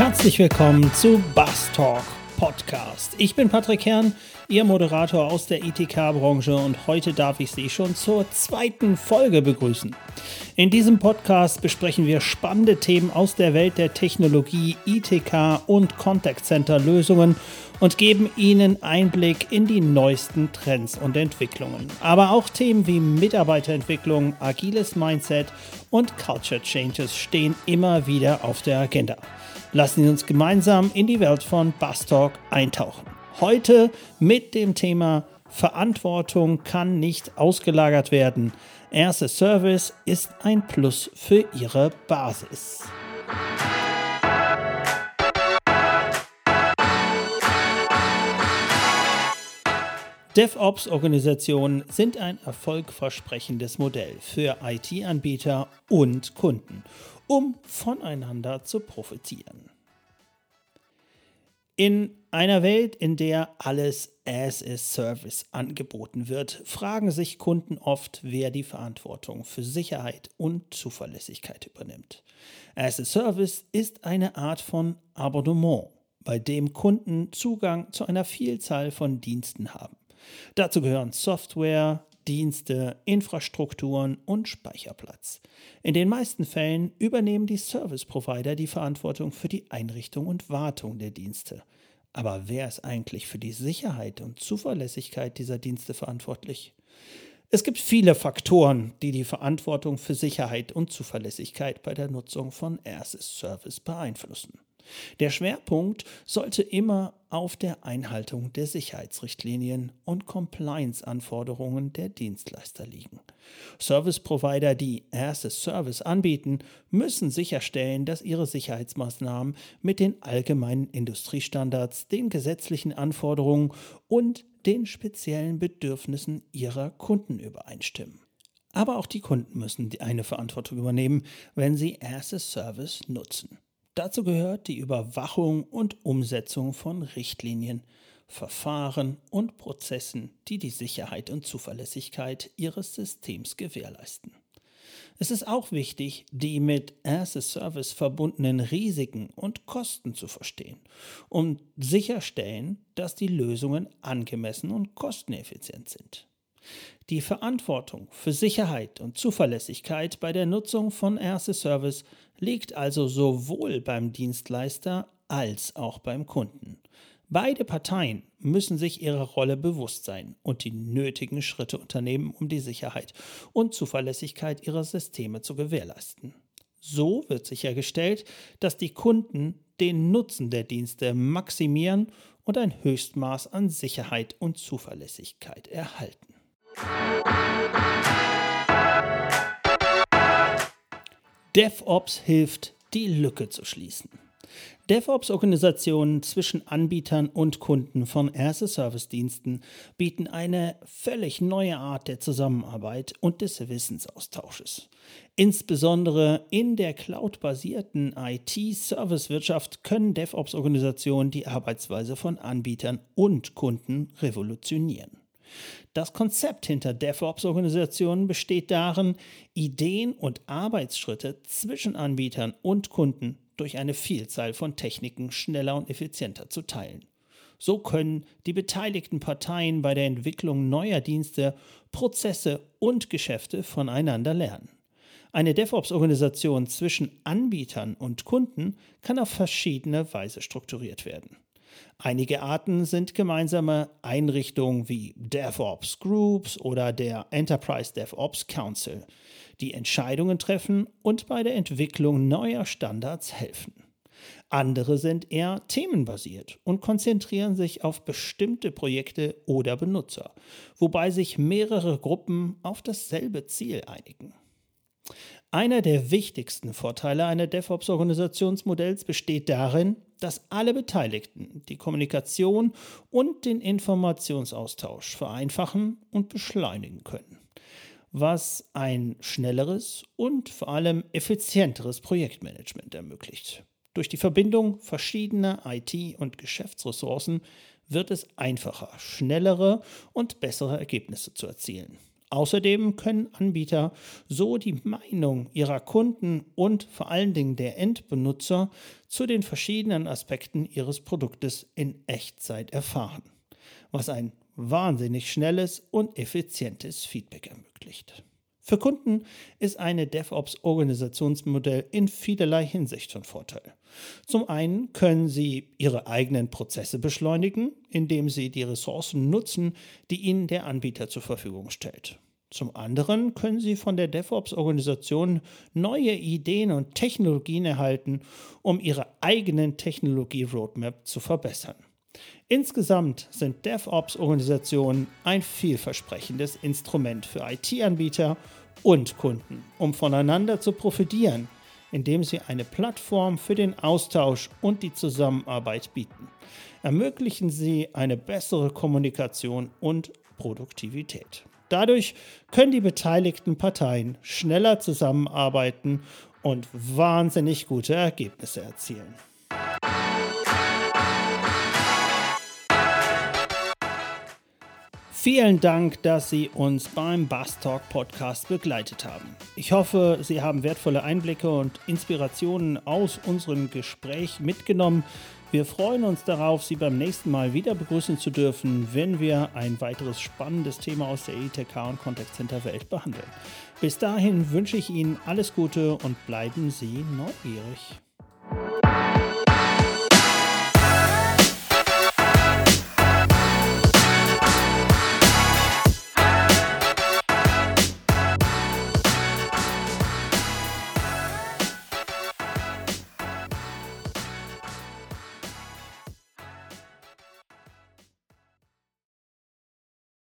Herzlich willkommen zu Bass Talk Podcast. Ich bin Patrick Kern, Ihr Moderator aus der ITK-Branche und heute darf ich Sie schon zur zweiten Folge begrüßen. In diesem Podcast besprechen wir spannende Themen aus der Welt der Technologie, ITK und Contact Center Lösungen und geben Ihnen Einblick in die neuesten Trends und Entwicklungen. Aber auch Themen wie Mitarbeiterentwicklung, agiles Mindset und Culture Changes stehen immer wieder auf der Agenda. Lassen Sie uns gemeinsam in die Welt von Bastalk eintauchen. Heute mit dem Thema Verantwortung kann nicht ausgelagert werden. Erste Service ist ein Plus für Ihre Basis. DevOps-Organisationen sind ein erfolgversprechendes Modell für IT-Anbieter und Kunden um voneinander zu profitieren. In einer Welt, in der alles as a Service angeboten wird, fragen sich Kunden oft, wer die Verantwortung für Sicherheit und Zuverlässigkeit übernimmt. As a Service ist eine Art von Abonnement, bei dem Kunden Zugang zu einer Vielzahl von Diensten haben. Dazu gehören Software, Dienste, Infrastrukturen und Speicherplatz. In den meisten Fällen übernehmen die Service Provider die Verantwortung für die Einrichtung und Wartung der Dienste. Aber wer ist eigentlich für die Sicherheit und Zuverlässigkeit dieser Dienste verantwortlich? Es gibt viele Faktoren, die die Verantwortung für Sicherheit und Zuverlässigkeit bei der Nutzung von as Service beeinflussen. Der Schwerpunkt sollte immer auf der Einhaltung der Sicherheitsrichtlinien und Compliance-Anforderungen der Dienstleister liegen. Service-Provider, die as Service anbieten, müssen sicherstellen, dass ihre Sicherheitsmaßnahmen mit den allgemeinen Industriestandards, den gesetzlichen Anforderungen und den speziellen Bedürfnissen ihrer Kunden übereinstimmen. Aber auch die Kunden müssen eine Verantwortung übernehmen, wenn sie as Service nutzen. Dazu gehört die Überwachung und Umsetzung von Richtlinien, Verfahren und Prozessen, die die Sicherheit und Zuverlässigkeit Ihres Systems gewährleisten. Es ist auch wichtig, die mit as-a-Service verbundenen Risiken und Kosten zu verstehen und sicherstellen, dass die Lösungen angemessen und kosteneffizient sind. Die Verantwortung für Sicherheit und Zuverlässigkeit bei der Nutzung von as-a-Service liegt also sowohl beim Dienstleister als auch beim Kunden. Beide Parteien müssen sich ihrer Rolle bewusst sein und die nötigen Schritte unternehmen, um die Sicherheit und Zuverlässigkeit ihrer Systeme zu gewährleisten. So wird sichergestellt, dass die Kunden den Nutzen der Dienste maximieren und ein Höchstmaß an Sicherheit und Zuverlässigkeit erhalten. DevOps hilft, die Lücke zu schließen. DevOps-Organisationen zwischen Anbietern und Kunden von as-a-Service-Diensten bieten eine völlig neue Art der Zusammenarbeit und des Wissensaustausches. Insbesondere in der cloud-basierten IT-Service-Wirtschaft können DevOps-Organisationen die Arbeitsweise von Anbietern und Kunden revolutionieren. Das Konzept hinter DevOps-Organisationen besteht darin, Ideen und Arbeitsschritte zwischen Anbietern und Kunden durch eine Vielzahl von Techniken schneller und effizienter zu teilen. So können die beteiligten Parteien bei der Entwicklung neuer Dienste, Prozesse und Geschäfte voneinander lernen. Eine DevOps-Organisation zwischen Anbietern und Kunden kann auf verschiedene Weise strukturiert werden. Einige Arten sind gemeinsame Einrichtungen wie DevOps Groups oder der Enterprise DevOps Council, die Entscheidungen treffen und bei der Entwicklung neuer Standards helfen. Andere sind eher themenbasiert und konzentrieren sich auf bestimmte Projekte oder Benutzer, wobei sich mehrere Gruppen auf dasselbe Ziel einigen. Einer der wichtigsten Vorteile eines DevOps-Organisationsmodells besteht darin, dass alle Beteiligten die Kommunikation und den Informationsaustausch vereinfachen und beschleunigen können, was ein schnelleres und vor allem effizienteres Projektmanagement ermöglicht. Durch die Verbindung verschiedener IT- und Geschäftsressourcen wird es einfacher, schnellere und bessere Ergebnisse zu erzielen. Außerdem können Anbieter so die Meinung ihrer Kunden und vor allen Dingen der Endbenutzer zu den verschiedenen Aspekten ihres Produktes in Echtzeit erfahren, was ein wahnsinnig schnelles und effizientes Feedback ermöglicht. Für Kunden ist eine DevOps-Organisationsmodell in vielerlei Hinsicht von Vorteil. Zum einen können sie ihre eigenen Prozesse beschleunigen, indem sie die Ressourcen nutzen, die ihnen der Anbieter zur Verfügung stellt. Zum anderen können sie von der DevOps-Organisation neue Ideen und Technologien erhalten, um ihre eigenen Technologie-Roadmap zu verbessern. Insgesamt sind DevOps-Organisationen ein vielversprechendes Instrument für IT-Anbieter und Kunden, um voneinander zu profitieren, indem sie eine Plattform für den Austausch und die Zusammenarbeit bieten. Ermöglichen sie eine bessere Kommunikation und Produktivität. Dadurch können die beteiligten Parteien schneller zusammenarbeiten und wahnsinnig gute Ergebnisse erzielen. Vielen Dank, dass Sie uns beim Bass Talk Podcast begleitet haben. Ich hoffe, Sie haben wertvolle Einblicke und Inspirationen aus unserem Gespräch mitgenommen. Wir freuen uns darauf, Sie beim nächsten Mal wieder begrüßen zu dürfen, wenn wir ein weiteres spannendes Thema aus der ETK und Contact Center Welt behandeln. Bis dahin wünsche ich Ihnen alles Gute und bleiben Sie neugierig.